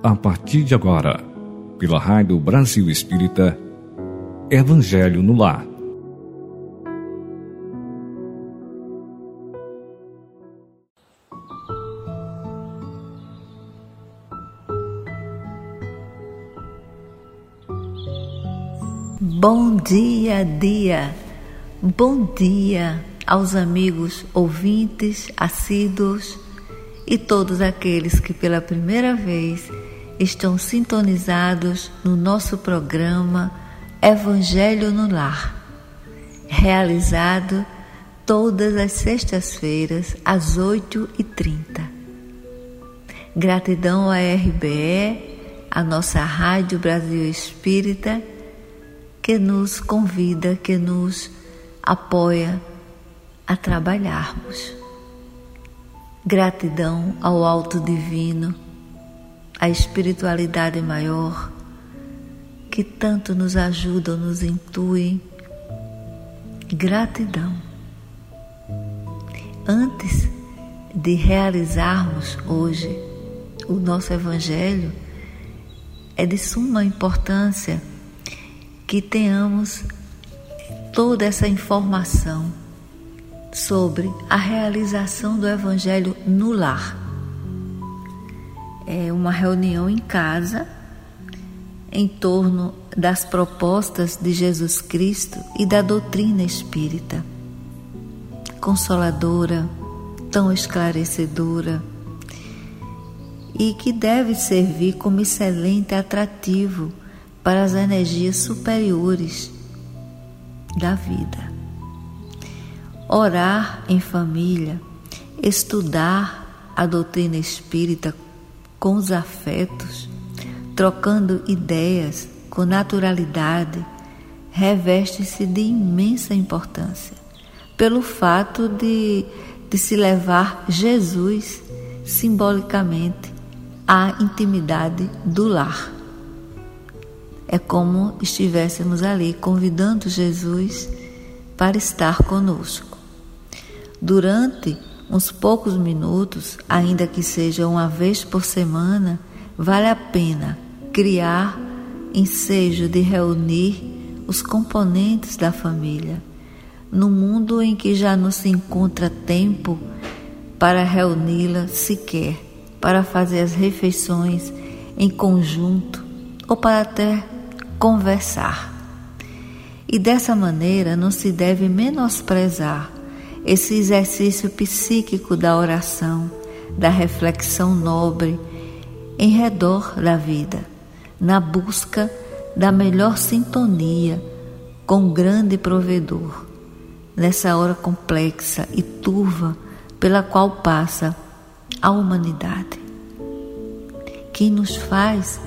A partir de agora, pela Rádio Brasil Espírita, Evangelho no Lar. Bom dia, dia. Bom dia aos amigos ouvintes, assíduos e todos aqueles que pela primeira vez estão sintonizados no nosso programa Evangelho no Lar, realizado todas as sextas-feiras às 8h30. Gratidão à RBE, a nossa Rádio Brasil Espírita, que nos convida, que nos apoia a trabalharmos. Gratidão ao Alto Divino, à espiritualidade maior, que tanto nos ajuda, nos intui. Gratidão. Antes de realizarmos hoje o nosso Evangelho, é de suma importância que tenhamos toda essa informação sobre a realização do Evangelho no lar. É uma reunião em casa em torno das propostas de Jesus Cristo e da doutrina espírita. Consoladora, tão esclarecedora e que deve servir como excelente atrativo para as energias superiores da vida orar em família, estudar a doutrina espírita com os afetos, trocando ideias com naturalidade, reveste-se de imensa importância, pelo fato de, de se levar Jesus simbolicamente à intimidade do lar. É como estivéssemos ali convidando Jesus para estar conosco. Durante uns poucos minutos, ainda que seja uma vez por semana, vale a pena criar ensejo de reunir os componentes da família. No mundo em que já não se encontra tempo para reuni-la sequer, para fazer as refeições em conjunto ou para até conversar. E dessa maneira não se deve menosprezar esse exercício psíquico da oração, da reflexão nobre em redor da vida, na busca da melhor sintonia com o grande provedor, nessa hora complexa e turva pela qual passa a humanidade. Quem nos faz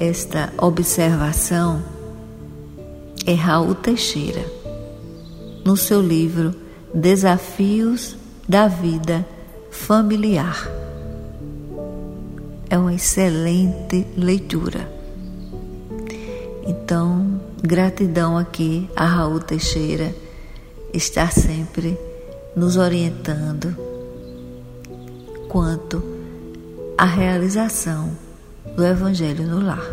esta observação é Raul Teixeira, no seu livro Desafios da Vida Familiar. É uma excelente leitura. Então, gratidão aqui a Raul Teixeira estar sempre nos orientando quanto à realização do Evangelho no lar.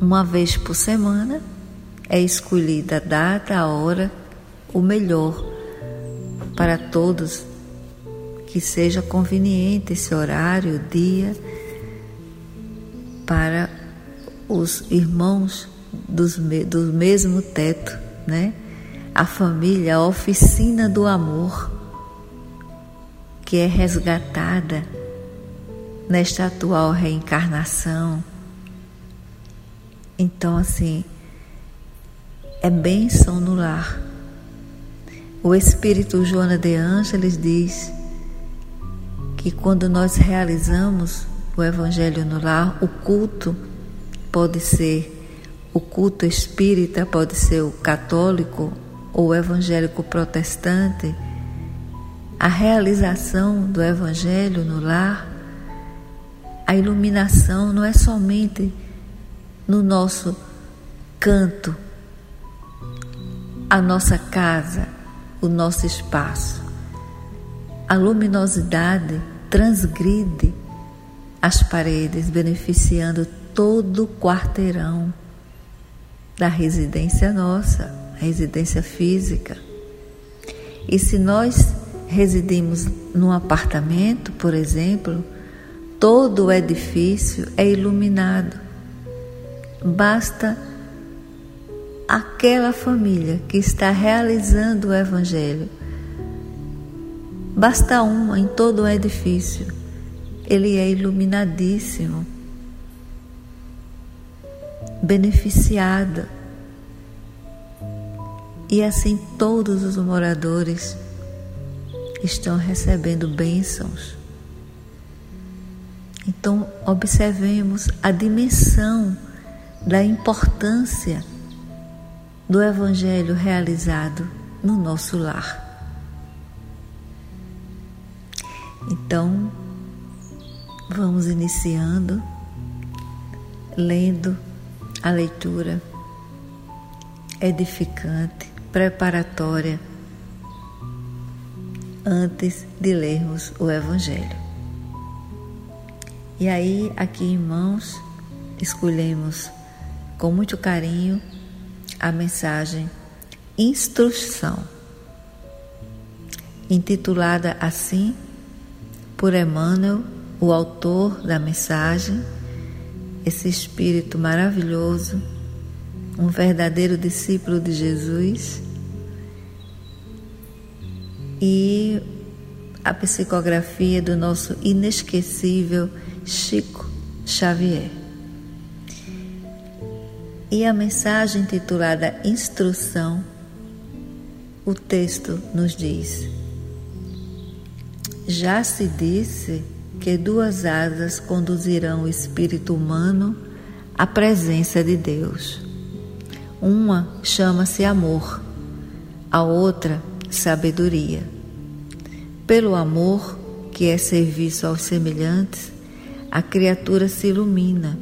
Uma vez por semana é escolhida a data, a hora o melhor para todos, que seja conveniente esse horário, dia, para os irmãos dos, do mesmo teto, né? A família, a oficina do amor, que é resgatada nesta atual reencarnação. Então, assim, é bênção no lar o Espírito Joana de Ângeles diz que quando nós realizamos o Evangelho no lar, o culto pode ser o culto espírita, pode ser o católico ou evangélico protestante, a realização do Evangelho no lar, a iluminação não é somente no nosso canto, a nossa casa, o nosso espaço. A luminosidade transgride as paredes, beneficiando todo o quarteirão da residência nossa, residência física. E se nós residimos num apartamento, por exemplo, todo o edifício é iluminado. Basta aquela família que está realizando o Evangelho. Basta uma em todo o edifício. Ele é iluminadíssimo, beneficiada. E assim todos os moradores estão recebendo bênçãos. Então, observemos a dimensão da importância do Evangelho realizado no nosso lar. Então, vamos iniciando, lendo a leitura edificante, preparatória, antes de lermos o Evangelho. E aí, aqui em mãos, escolhemos com muito carinho a mensagem Instrução, intitulada assim por Emmanuel, o autor da mensagem, esse espírito maravilhoso, um verdadeiro discípulo de Jesus, e a psicografia do nosso inesquecível Chico Xavier. E a mensagem intitulada Instrução, o texto nos diz: Já se disse que duas asas conduzirão o espírito humano à presença de Deus. Uma chama-se amor, a outra, sabedoria. Pelo amor, que é serviço aos semelhantes, a criatura se ilumina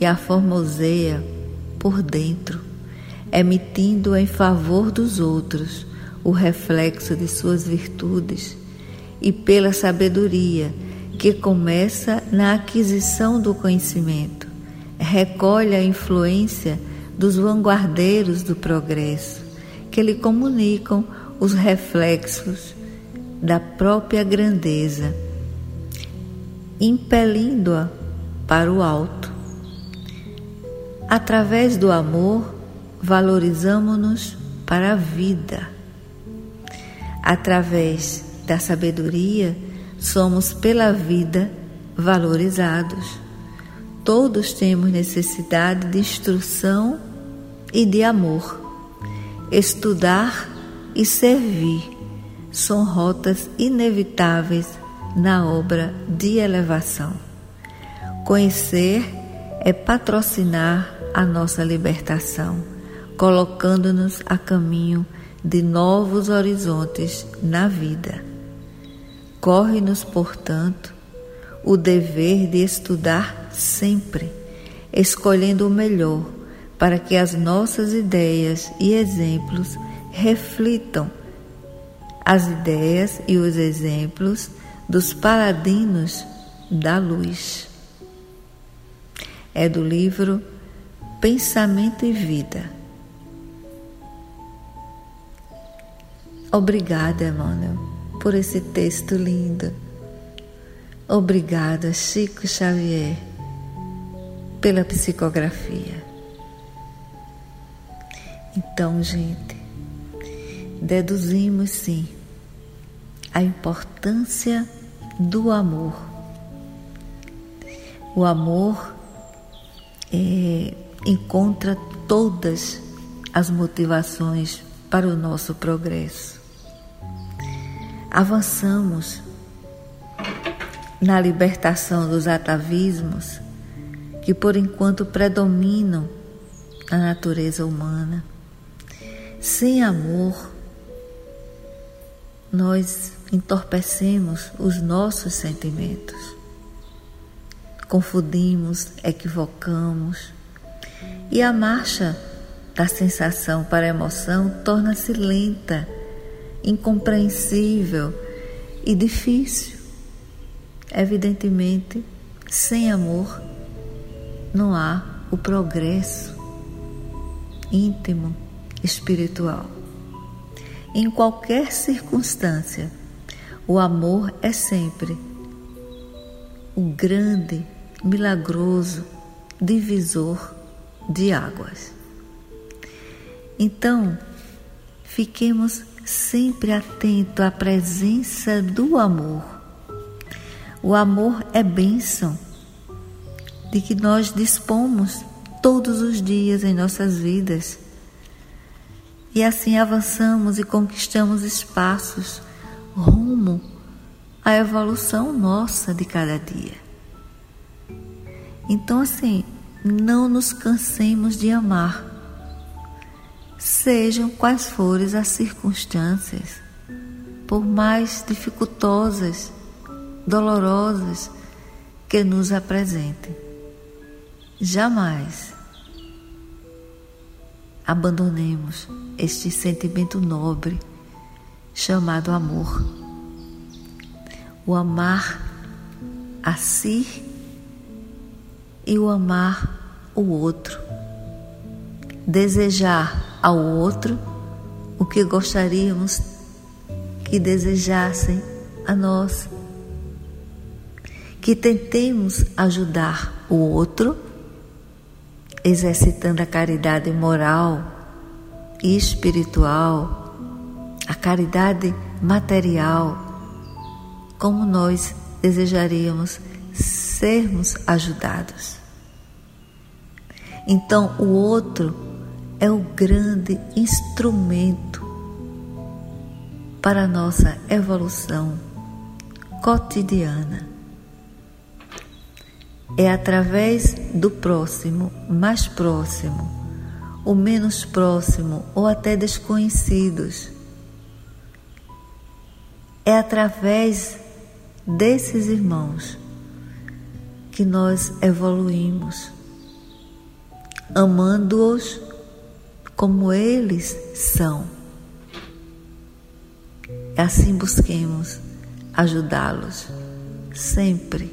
e a formoseia por dentro, emitindo em favor dos outros o reflexo de suas virtudes, e pela sabedoria que começa na aquisição do conhecimento, recolhe a influência dos vanguardeiros do progresso, que lhe comunicam os reflexos da própria grandeza, impelindo-a para o alto Através do amor, valorizamos-nos para a vida. Através da sabedoria, somos pela vida valorizados. Todos temos necessidade de instrução e de amor. Estudar e servir são rotas inevitáveis na obra de elevação. Conhecer é patrocinar a nossa libertação, colocando-nos a caminho de novos horizontes na vida. Corre-nos, portanto, o dever de estudar sempre, escolhendo o melhor, para que as nossas ideias e exemplos reflitam as ideias e os exemplos dos paladinos da luz. É do livro pensamento e vida. Obrigada, Emmanuel, por esse texto lindo. Obrigada, Chico Xavier, pela psicografia. Então, gente, deduzimos sim a importância do amor. O amor é encontra todas as motivações para o nosso progresso. Avançamos na libertação dos atavismos que por enquanto predominam na natureza humana. Sem amor, nós entorpecemos os nossos sentimentos, confundimos, equivocamos e a marcha da sensação para a emoção torna-se lenta, incompreensível e difícil. Evidentemente, Sem amor não há o progresso íntimo espiritual. Em qualquer circunstância, o amor é sempre o grande, milagroso divisor de águas. Então, fiquemos sempre atentos à presença do amor. O amor é bênção de que nós dispomos todos os dias em nossas vidas. E assim avançamos e conquistamos espaços rumo à evolução nossa de cada dia. Então, assim, não nos cansemos de amar, sejam quais forem as circunstâncias, por mais dificultosas, dolorosas que nos apresentem. Jamais abandonemos este sentimento nobre chamado amor. O amar a si e o amar o outro. Desejar ao outro o que gostaríamos que desejassem a nós. Que tentemos ajudar o outro, exercitando a caridade moral e espiritual, a caridade material, como nós desejaríamos sermos ajudados. Então, o outro é o grande instrumento para a nossa evolução cotidiana. É através do próximo, mais próximo, o menos próximo ou até desconhecidos. É através desses irmãos que nós evoluímos amando-os como eles são. Assim busquemos ajudá-los sempre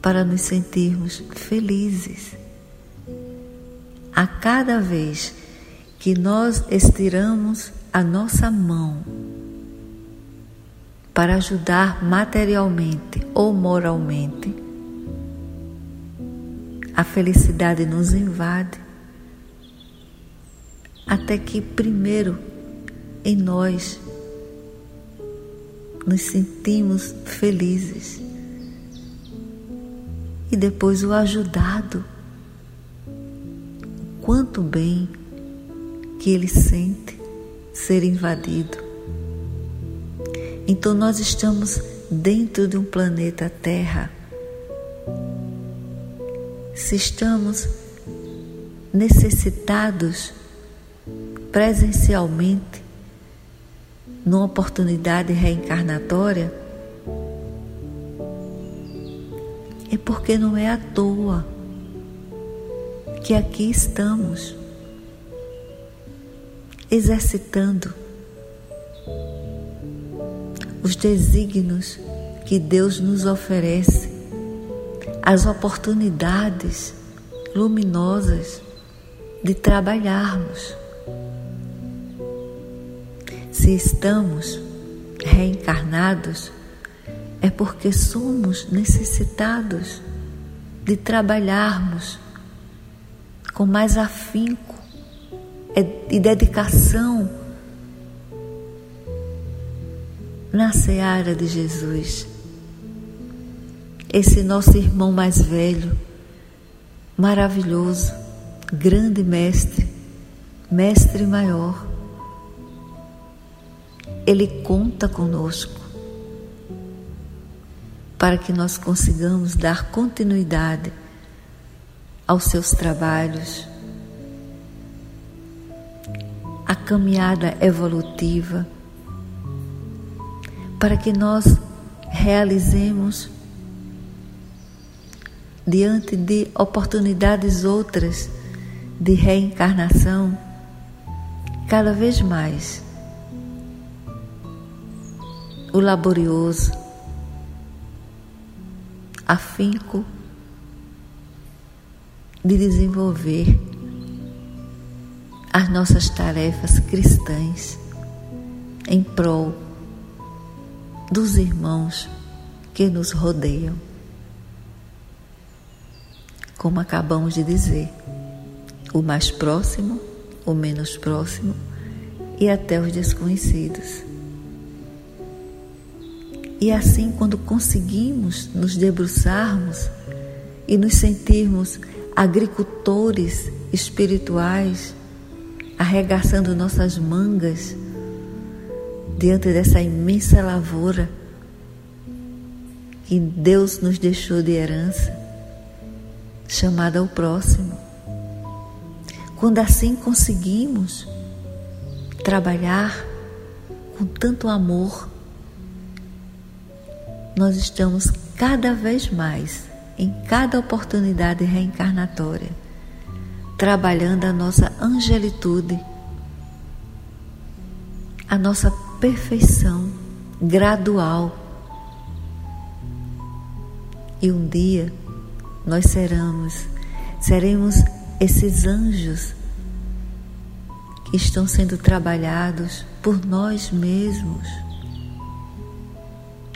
para nos sentirmos felizes. A cada vez que nós estiramos a nossa mão para ajudar materialmente ou moralmente, a felicidade nos invade, até que primeiro em nós nos sentimos felizes e depois o ajudado, quanto bem que ele sente ser invadido. Então nós estamos dentro de um planeta Terra se estamos necessitados presencialmente numa oportunidade reencarnatória, é porque não é à toa que aqui estamos exercitando os desígnios que Deus nos oferece as oportunidades luminosas de trabalharmos. Se estamos reencarnados, é porque somos necessitados de trabalharmos com mais afinco e dedicação na seara de Jesus esse nosso irmão mais velho, maravilhoso, grande mestre, mestre maior. Ele conta conosco para que nós consigamos dar continuidade aos seus trabalhos, a caminhada evolutiva, para que nós realizemos diante de oportunidades outras de reencarnação, cada vez mais o laborioso, afinco de desenvolver as nossas tarefas cristãs em prol dos irmãos que nos rodeiam. Como acabamos de dizer, o mais próximo, o menos próximo e até os desconhecidos. E assim, quando conseguimos nos debruçarmos e nos sentirmos agricultores espirituais, arregaçando nossas mangas diante dessa imensa lavoura que Deus nos deixou de herança, chamada o próximo. Quando assim conseguimos trabalhar com tanto amor, nós estamos cada vez mais, em cada oportunidade reencarnatória, trabalhando a nossa angelitude, a nossa perfeição gradual. E um dia nós seremos, seremos esses anjos que estão sendo trabalhados por nós mesmos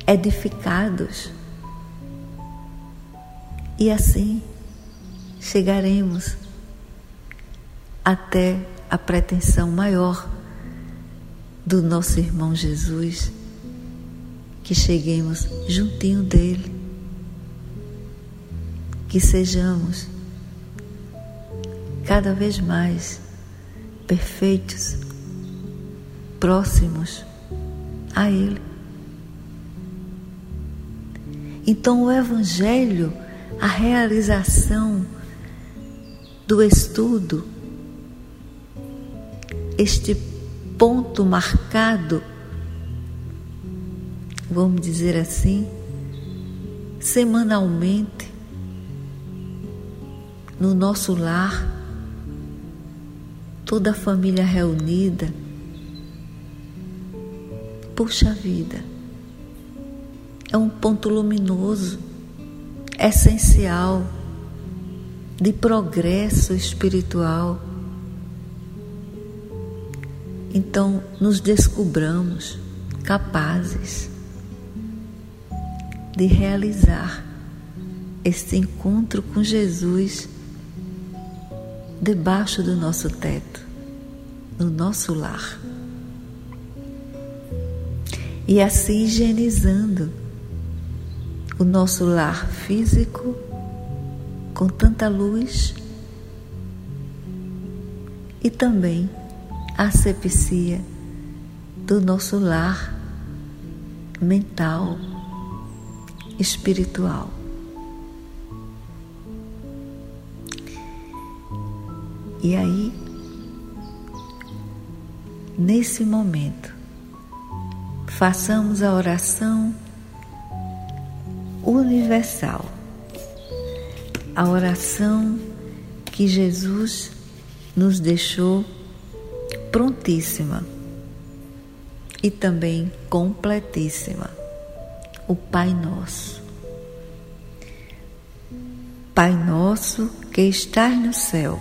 edificados. E assim chegaremos até a pretensão maior do nosso irmão Jesus, que cheguemos juntinho dele, que sejamos cada vez mais perfeitos, próximos a Ele. Então, o Evangelho, a realização do estudo, este ponto marcado, vamos dizer assim, semanalmente, no nosso lar, toda a família reunida. Puxa vida! é um ponto luminoso, essencial, de progresso espiritual. Então, nos descobramos capazes de realizar este encontro com Jesus debaixo do nosso teto, no nosso lar. E assim higienizando o nosso lar físico com tanta luz e também a asepsia do nosso lar mental, espiritual. E aí, nesse momento, façamos a oração universal. A oração que Jesus nos deixou prontíssima e também completíssima. O Pai Nosso. Pai nosso que estás no céu,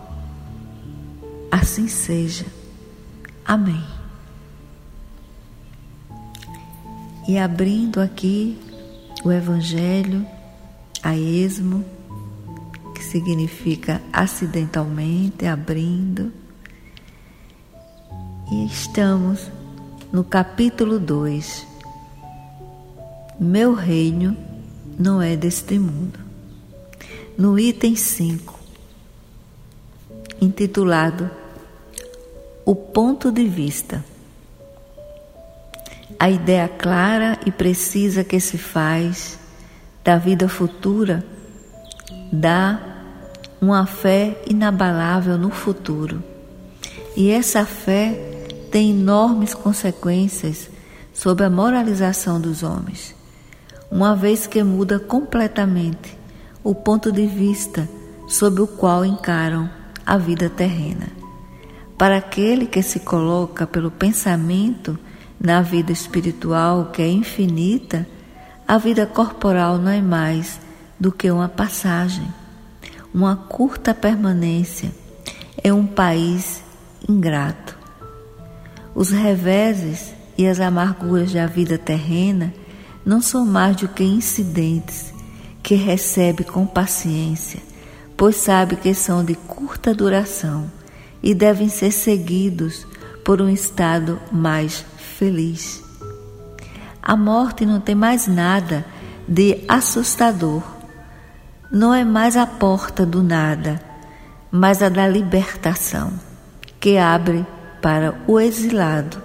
Assim seja. Amém. E abrindo aqui o Evangelho a esmo, que significa acidentalmente, abrindo. E estamos no capítulo 2. Meu reino não é deste mundo. No item 5, intitulado O Ponto de Vista a ideia clara e precisa que se faz da vida futura dá uma fé inabalável no futuro. E essa fé tem enormes consequências sobre a moralização dos homens, uma vez que muda completamente o ponto de vista sob o qual encaram a vida terrena. Para aquele que se coloca pelo pensamento na vida espiritual, que é infinita, a vida corporal não é mais do que uma passagem, uma curta permanência em um país ingrato. Os reveses e as amarguras da vida terrena não são mais do que incidentes que recebe com paciência, pois sabe que são de curta duração e devem ser seguidos por um estado mais feliz. A morte não tem mais nada de assustador. Não é mais a porta do nada, mas a da libertação, que abre para o exilado,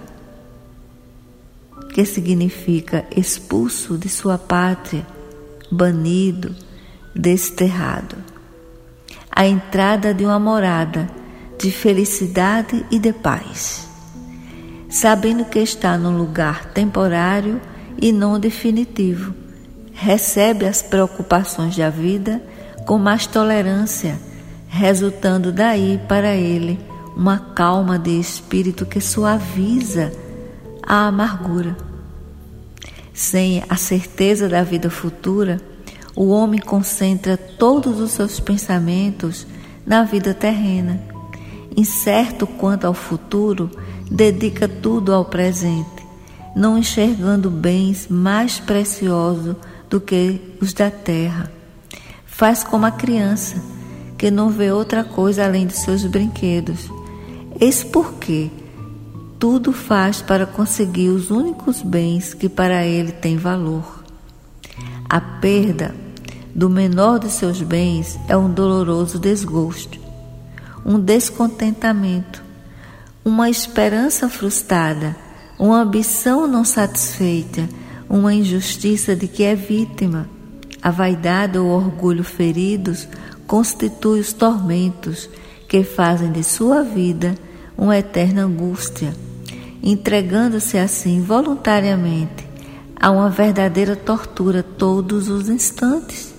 que significa expulso de sua pátria, banido, desterrado. A entrada de uma morada de felicidade e de paz, sabendo que está num lugar temporário e não definitivo. Recebe as preocupações da vida com mais tolerância, resultando daí para ele uma calma de espírito que suaviza a amargura. Sem a certeza da vida futura, o homem concentra todos os seus pensamentos na vida terrena incerto quanto ao futuro, dedica tudo ao presente, não enxergando bens mais preciosos do que os da terra. Faz como a criança, que não vê outra coisa além de seus brinquedos. Eis porque tudo faz para conseguir os únicos bens que para ele têm valor. A perda do menor de seus bens é um doloroso desgosto um descontentamento, uma esperança frustrada, uma ambição não satisfeita, uma injustiça de que é vítima. A vaidade ou orgulho feridos constituem os tormentos que fazem de sua vida uma eterna angústia, entregando-se assim voluntariamente a uma verdadeira tortura todos os instantes.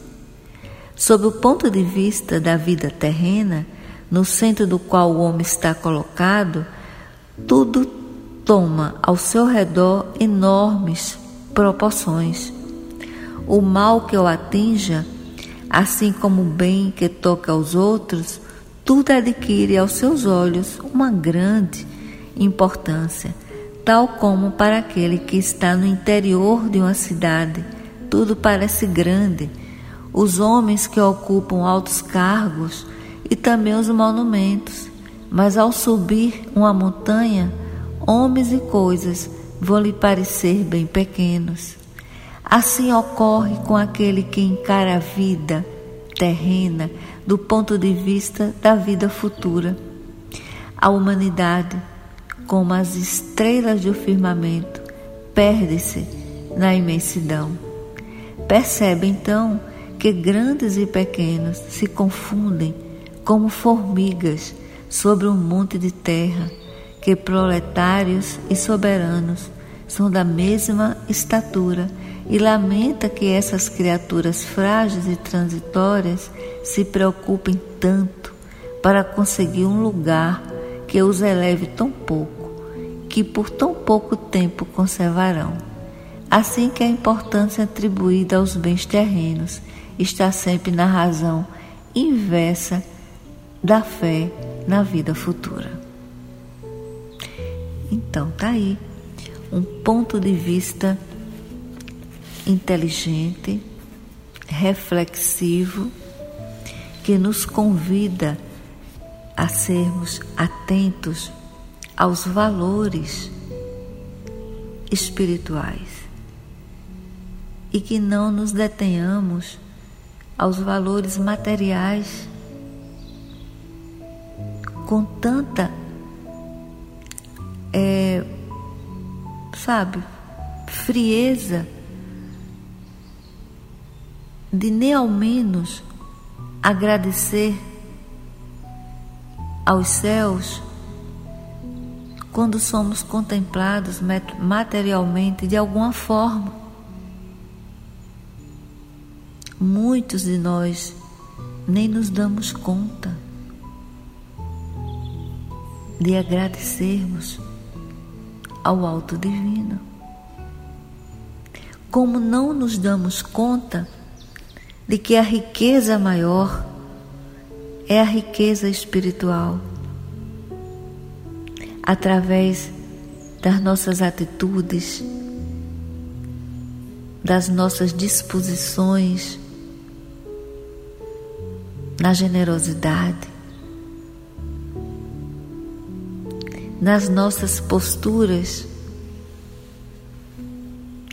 Sob o ponto de vista da vida terrena, no centro do qual o homem está colocado, tudo toma ao seu redor enormes proporções. O mal que o atinja, assim como o bem que toca aos outros, tudo adquire aos seus olhos uma grande importância, tal como para aquele que está no interior de uma cidade, tudo parece grande. Os homens que ocupam altos cargos e também os monumentos. Mas ao subir uma montanha, homens e coisas vão lhe parecer bem pequenos. Assim ocorre com aquele que encara a vida terrena do ponto de vista da vida futura. A humanidade, como as estrelas do firmamento, perde-se na imensidão. Percebe então que grandes e pequenos se confundem como formigas sobre um monte de terra, que proletários e soberanos são da mesma estatura e lamenta que essas criaturas frágeis e transitórias se preocupem tanto para conseguir um lugar que os eleve tão pouco, que por tão pouco tempo conservarão. Assim que a importância atribuída aos bens terrenos está sempre na razão inversa da fé na vida futura. Então, tá aí um ponto de vista inteligente, reflexivo, que nos convida a sermos atentos aos valores espirituais e que não nos detenhamos aos valores materiais com tanta, é, sabe, frieza de nem ao menos agradecer aos céus quando somos contemplados materialmente de alguma forma. Muitos de nós nem nos damos conta de agradecermos ao Alto Divino. Como não nos damos conta de que a riqueza maior é a riqueza espiritual através das nossas atitudes, das nossas disposições, na generosidade, nas nossas posturas,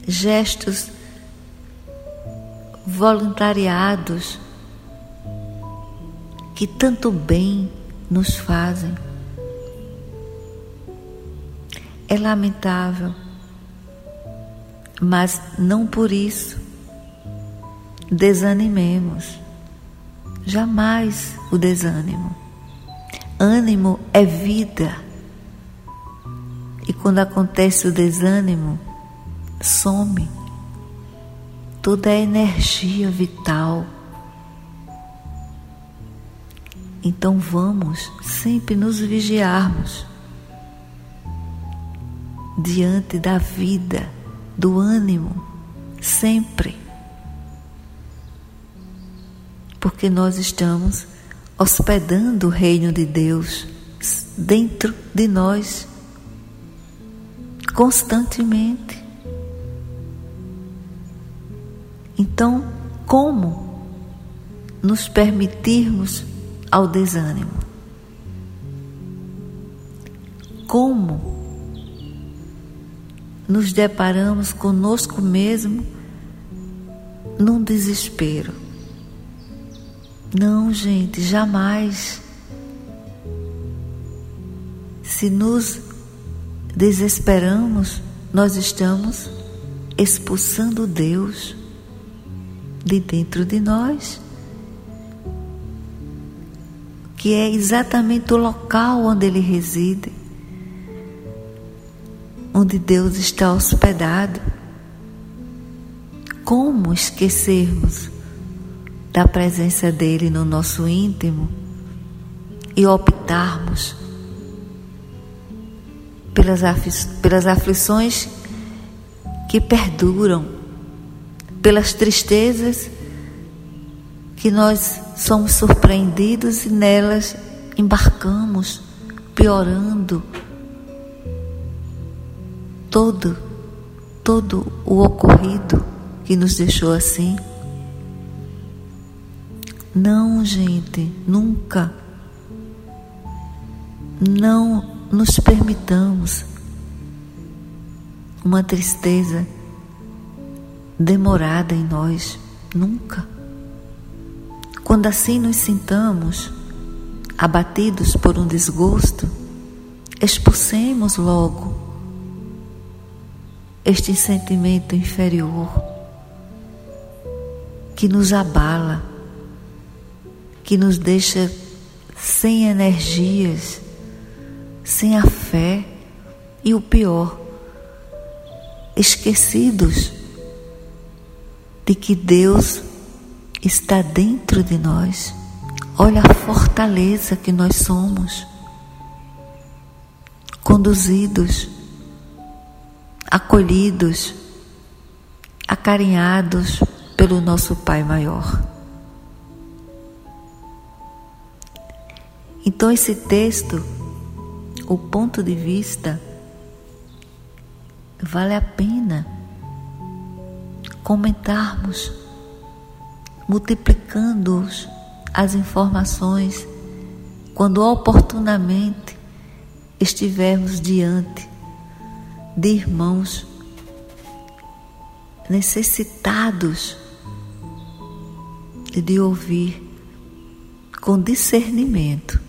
gestos voluntariados que tanto bem nos fazem. É lamentável, mas não por isso desanimemos. Jamais o desânimo. Ânimo é vida. E quando acontece o desânimo, some toda a energia vital. Então vamos sempre nos vigiarmos diante da vida, do ânimo, sempre. Porque nós estamos hospedando o reino de Deus dentro de nós, constantemente. Então, como nos permitirmos ao desânimo? Como nos deparamos conosco mesmo num desespero. Não, gente, jamais. Se nos desesperamos, nós estamos expulsando Deus de dentro de nós, que é exatamente o local onde Ele reside onde Deus está hospedado. Como esquecermos da presença dele no nosso íntimo e optarmos pelas, pelas aflições que perduram, pelas tristezas que nós somos surpreendidos e nelas embarcamos, piorando todo, todo o ocorrido que nos deixou assim? Não, gente, nunca. Não nos permitamos uma tristeza demorada em nós, nunca. Quando assim nos sintamos abatidos por um desgosto, expulsemos logo este sentimento inferior que nos abala, que nos deixa sem energias, sem a fé e o pior, esquecidos de que Deus está dentro de nós. Olha a fortaleza que nós somos, conduzidos acolhidos, acarinhados pelo nosso Pai maior. Então, esse texto, o ponto de vista, vale a pena comentarmos, multiplicando as informações quando oportunamente estivermos diante de irmãos necessitados de ouvir com discernimento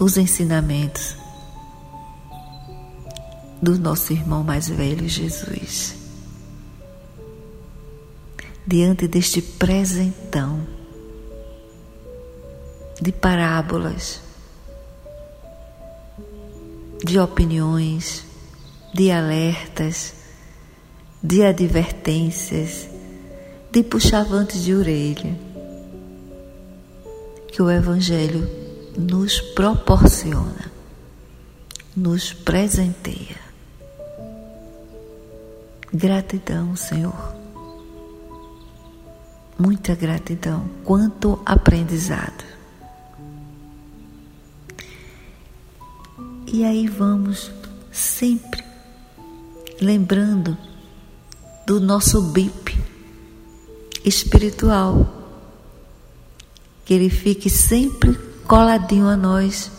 os ensinamentos do nosso irmão mais velho Jesus. diante deste presentão de parábolas, de opiniões, de alertas, de advertências, de puxavantes de orelha que o Evangelho nos proporciona, nos presenteia. Gratidão, Senhor. Muita gratidão. Quanto aprendizado. E aí vamos sempre lembrando do nosso BIP espiritual, que ele fique sempre coladinho a nós,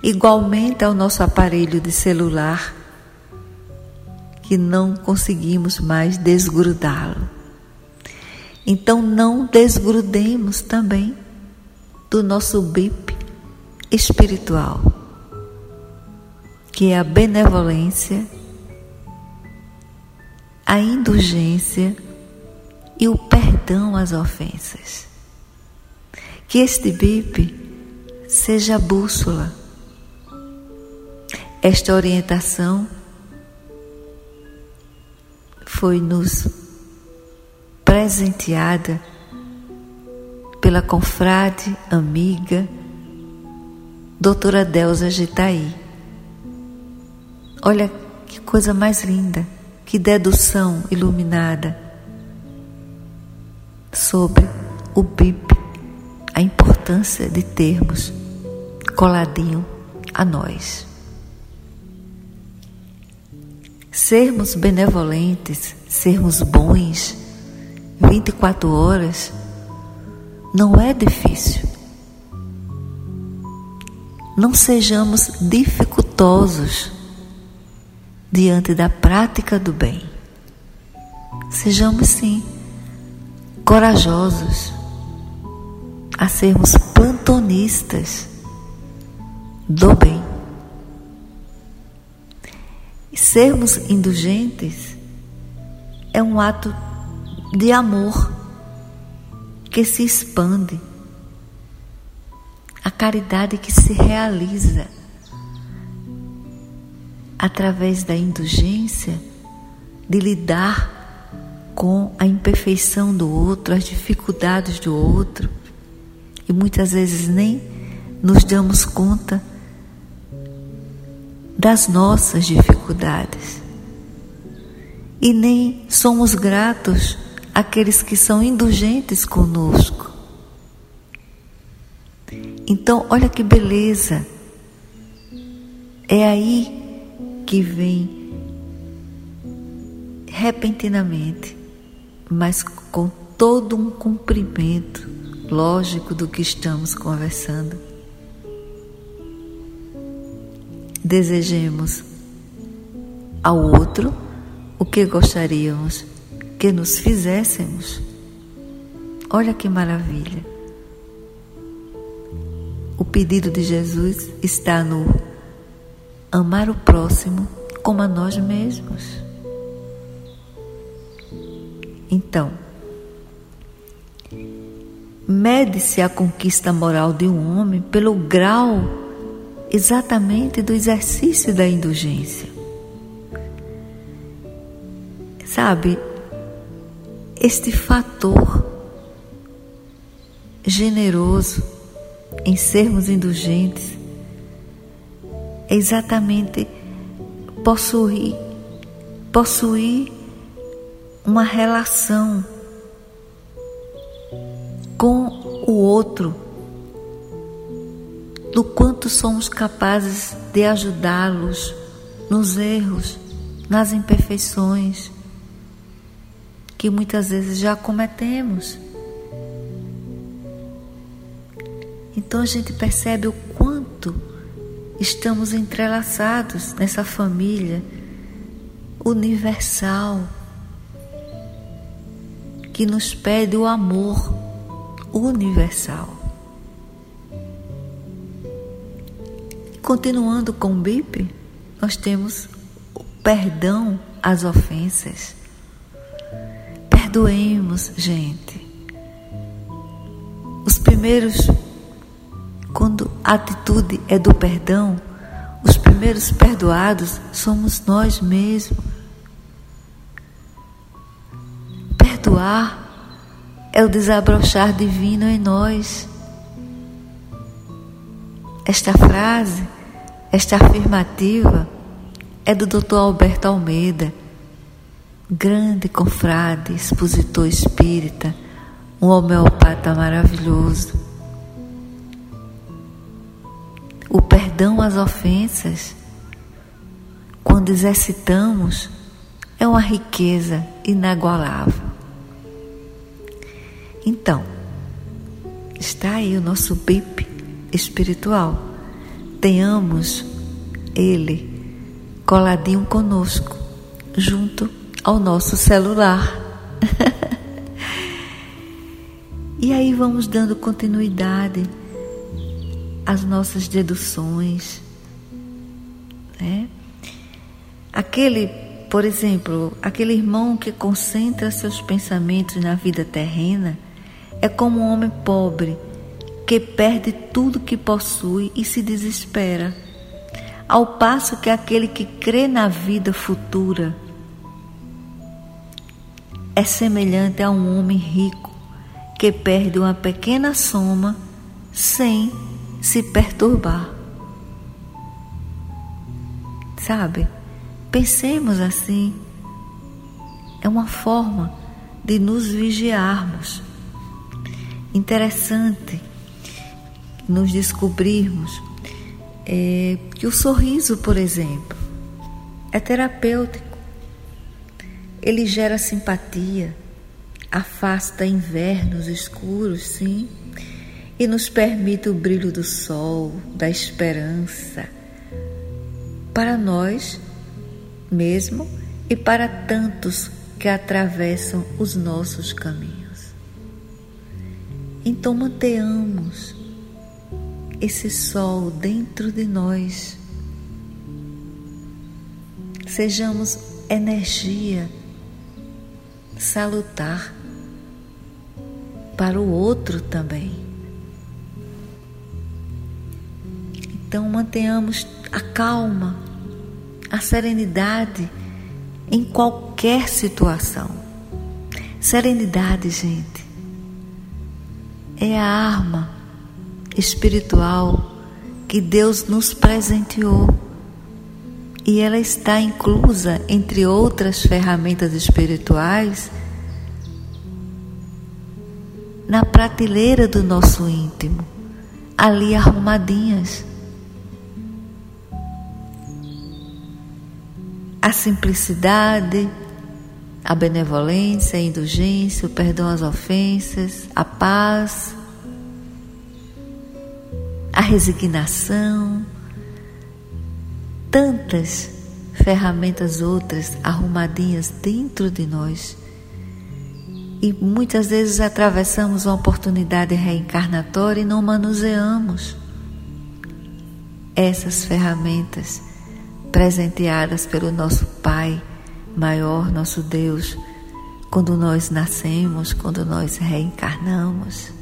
igualmente ao nosso aparelho de celular, que não conseguimos mais desgrudá-lo. Então não desgrudemos também do nosso BIP espiritual, que é a benevolência, a indulgência e o perdão às ofensas. Que este BIP seja a bússola, esta orientação foi nos presenteada pela confrade, amiga, doutora Delza Gitaí. Olha que coisa mais linda, que dedução iluminada sobre o BIP, a importância de termos coladinho a nós. Sermos benevolentes, sermos bons, 24 horas não é difícil. Não sejamos dificultosos diante da prática do bem. Sejamos sim corajosos a sermos plantonistas do bem. Sermos indulgentes é um ato de amor que se expande, a caridade que se realiza através da indulgência de lidar com a imperfeição do outro, as dificuldades do outro, e muitas vezes nem nos damos conta das nossas dificuldades. E nem somos gratos àqueles que são indulgentes conosco. Então, olha que beleza. É aí que vem repentinamente, mas com todo um cumprimento lógico do que estamos conversando desejemos ao outro o que gostaríamos que nos fizéssemos. Olha que maravilha! O pedido de Jesus está no amar o próximo como a nós mesmos. Então, mede-se a conquista moral de um homem pelo grau exatamente do exercício da indulgência. Sabe, este fator generoso em sermos indulgentes é exatamente possuir, possuir uma relação com o outro do quanto somos capazes de ajudá-los nos erros, nas imperfeições que muitas vezes já cometemos. Então a gente percebe o quanto estamos entrelaçados nessa família universal que nos pede o amor universal. Continuando com o BIP, nós temos o perdão às ofensas. Perdoemos, gente. Os primeiros, quando a atitude é do perdão, os primeiros perdoados somos nós mesmos. Perdoar é o desabrochar divino em nós. Esta frase, esta afirmativa, é do Dr. Alberto Almeida, grande confrade, expositor espírita, um homeopata maravilhoso. O perdão às ofensas, quando exercitamos, é uma riqueza inagualável. Então, está aí o nosso BIP espiritual. Tenhamos ele coladinho conosco, junto ao nosso celular. e aí vamos dando continuidade às nossas deduções. Né? Aquele, por exemplo, aquele irmão que concentra seus pensamentos na vida terrena é como um homem pobre que perde tudo que possui e se desespera ao passo que aquele que crê na vida futura é semelhante a um homem rico que perde uma pequena soma sem se perturbar. Sabe? Pensemos assim. É uma forma de nos vigiarmos. Interessante nos descobrirmos é, que o sorriso, por exemplo, é terapêutico. Ele gera simpatia, afasta invernos escuros, sim, e nos permite o brilho do sol, da esperança, para nós mesmo e para tantos que atravessam os nossos caminhos. Então mantenhamos esse sol dentro de nós. Sejamos energia salutar para o outro também. Então mantenhamos a calma, a serenidade em qualquer situação. Serenidade, gente, é a arma espiritual que Deus nos presenteou. E ela está inclusa, entre outras ferramentas espirituais, na prateleira do nosso íntimo, ali arrumadinhas. A simplicidade, a benevolência, a indulgência, o perdão às ofensas, a paz, a resignação, tantas ferramentas outras arrumadinhas dentro de nós. E muitas vezes atravessamos uma oportunidade reencarnatória e não manuseamos essas ferramentas presenteadas pelo nosso Pai maior, nosso Deus, quando nós nascemos, quando nós reencarnamos.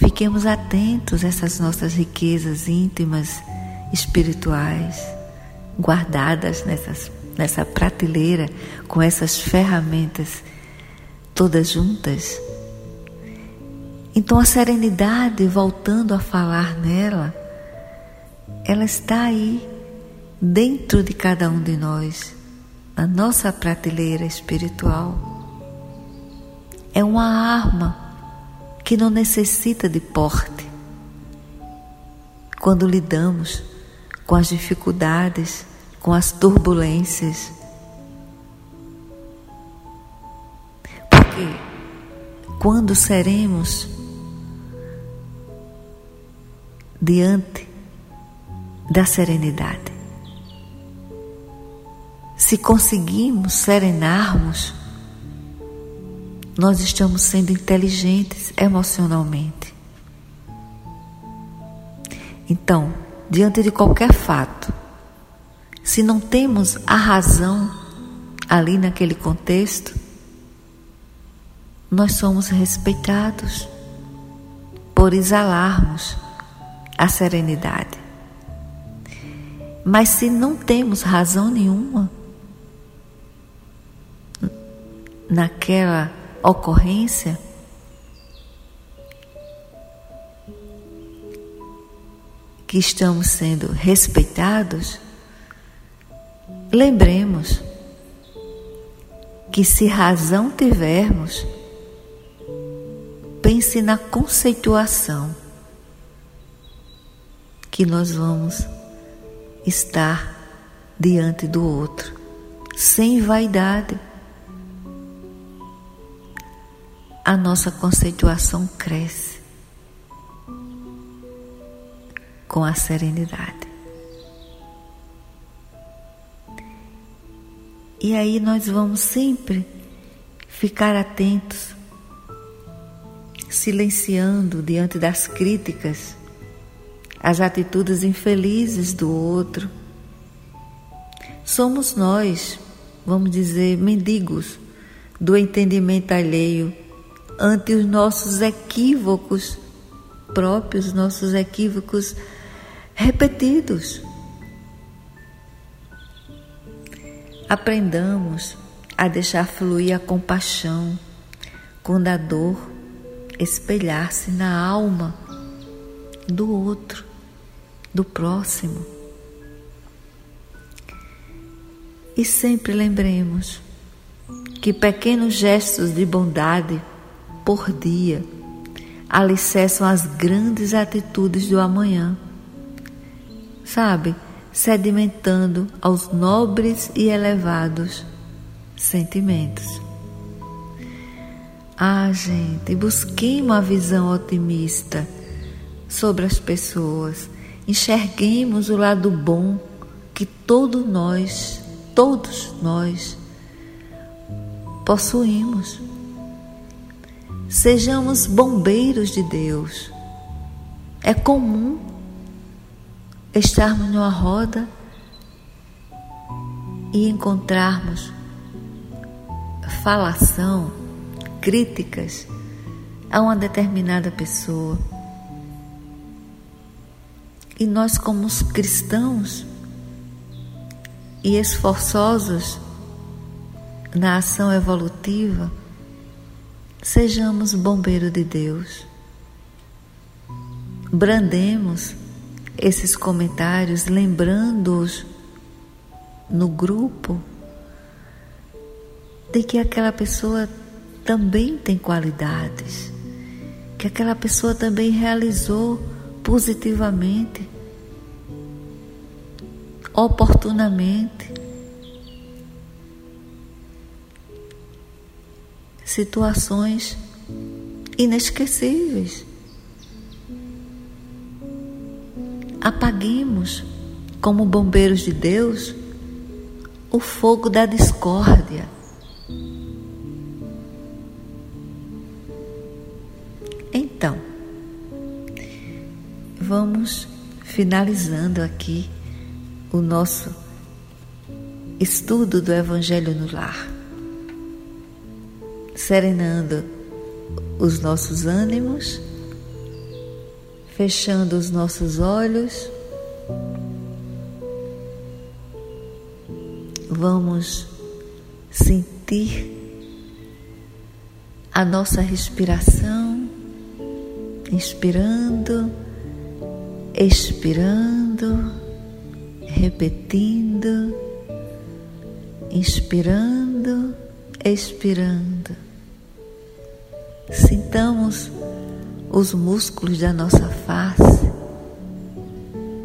Fiquemos atentos a essas nossas riquezas íntimas, espirituais, guardadas nessas, nessa prateleira, com essas ferramentas todas juntas. Então a serenidade, voltando a falar nela, ela está aí, dentro de cada um de nós, na nossa prateleira espiritual. É uma arma que não necessita de porte. Quando lidamos com as dificuldades, com as turbulências. Porque quando seremos diante da serenidade, se conseguimos serenarmos nós estamos sendo inteligentes emocionalmente. Então, diante de qualquer fato, se não temos a razão ali naquele contexto, nós somos respeitados por exalarmos a serenidade. Mas se não temos razão nenhuma naquela ocorrência, que estamos sendo respeitados, lembremos que se razão tivermos, pense na conceituação que nós vamos estar diante do outro, sem vaidade. A nossa conceituação cresce com a serenidade. E aí nós vamos sempre ficar atentos, silenciando diante das críticas, as atitudes infelizes do outro. Somos nós, vamos dizer, mendigos do entendimento alheio ante os nossos equívocos próprios, nossos equívocos repetidos. Aprendamos a deixar fluir a compaixão quando a dor espelhar-se na alma do outro, do próximo. E sempre lembremos que pequenos gestos de bondade por dia alicerçam as grandes atitudes do amanhã. Sabe? sedimentando aos nobres e elevados sentimentos. Ah, gente, busquemos uma visão otimista sobre as pessoas. Enxerguemos o lado bom que todos nós, todos nós possuímos. Sejamos bombeiros de Deus. É comum estarmos numa roda e encontrarmos falação, críticas a uma determinada pessoa. E nós, como cristãos e esforçosos na ação evolutiva, sejamos bombeiro de Deus. Brandemos esses comentários, lembrando-os no grupo de que aquela pessoa também tem qualidades, que aquela pessoa também realizou positivamente, oportunamente, situações inesquecíveis. apaguemos, como bombeiros de Deus, o fogo da discórdia. Então, vamos finalizando aqui o nosso estudo do Evangelho no Lar, serenando os nossos ânimos fechando os nossos olhos, vamos sentir a nossa respiração, inspirando, expirando, repetindo, inspirando, expirando. Sintamos os músculos da nossa face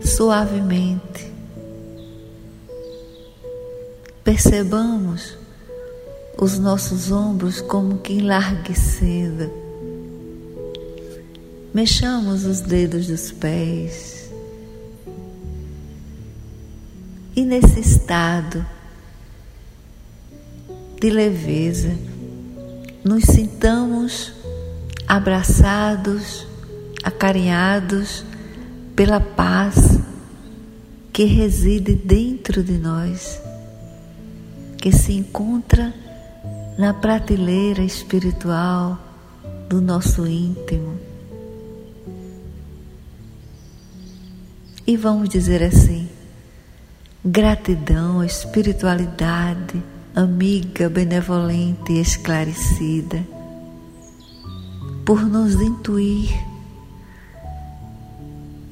suavemente. Percebamos os nossos ombros como que enlarguecendo. Mexamos os dedos dos pés. E nesse estado de leveza, nos sintamos abraçados, acarinhados pela paz que reside dentro de nós, que se encontra na prateleira espiritual do nosso íntimo. E vamos dizer assim: gratidão, espiritualidade, amiga benevolente e esclarecida, por nos intuir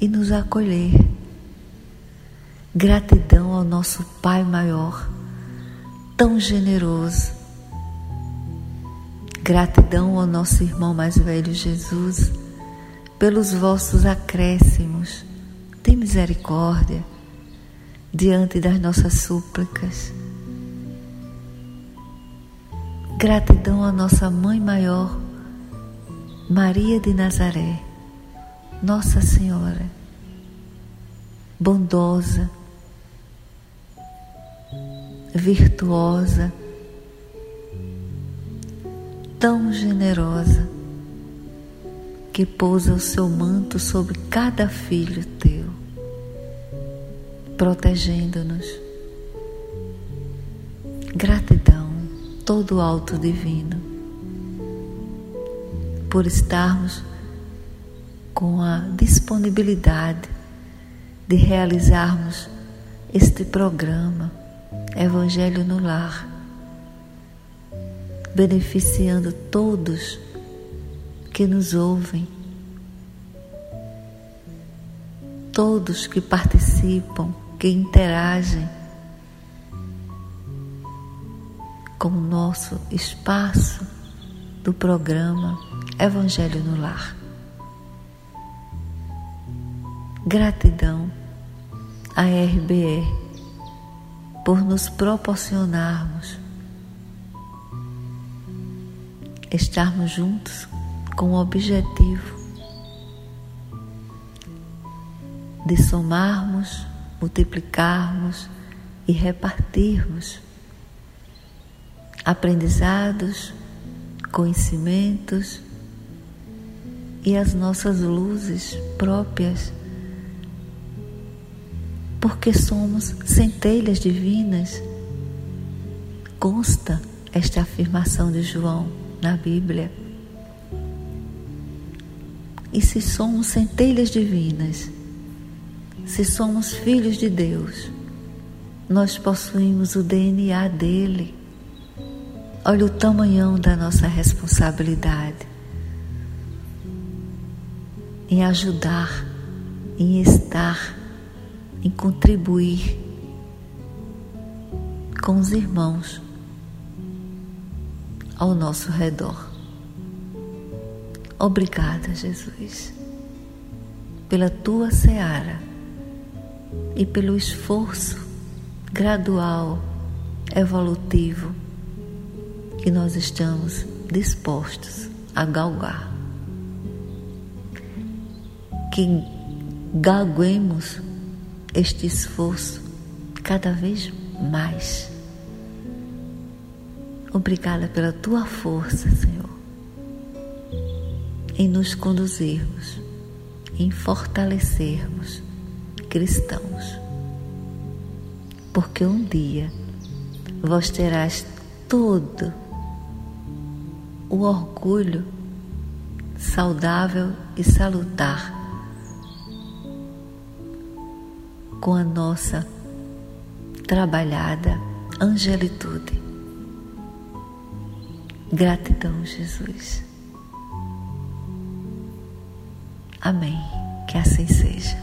e nos acolher. Gratidão ao nosso Pai maior, tão generoso. Gratidão ao nosso irmão mais velho Jesus, pelos vossos acréscimos. Tem misericórdia diante das nossas súplicas. Gratidão à nossa Mãe Maior, Maria de Nazaré, Nossa Senhora, bondosa, virtuosa, tão generosa, que pousa o seu manto sobre cada filho teu, protegendo-nos. Gratidão, todo alto divino, por estarmos com a disponibilidade de realizarmos este programa Evangelho no Lar, beneficiando todos que nos ouvem, todos que participam, que interagem com o nosso espaço do programa Evangelho no Lar. Gratidão à RBE por nos proporcionarmos estarmos juntos com o objetivo de somarmos, multiplicarmos e repartirmos aprendizados, conhecimentos e as nossas luzes próprias porque somos centelhas divinas. Consta esta afirmação de João na Bíblia. E se somos centelhas divinas, se somos filhos de Deus, nós possuímos o DNA dele. Olha o tamanhão da nossa responsabilidade em ajudar, em estar em contribuir com os irmãos ao nosso redor. Obrigada, Jesus, pela tua seara e pelo esforço gradual, evolutivo que nós estamos dispostos a galgar. Que galguemos este esforço cada vez mais. Obrigada pela tua força, Senhor, em nos conduzirmos, em fortalecermos cristãos. Porque um dia vós terás todo o orgulho saudável e salutar com a nossa trabalhada angelitude. Gratidão, Jesus. Amém. Que assim seja.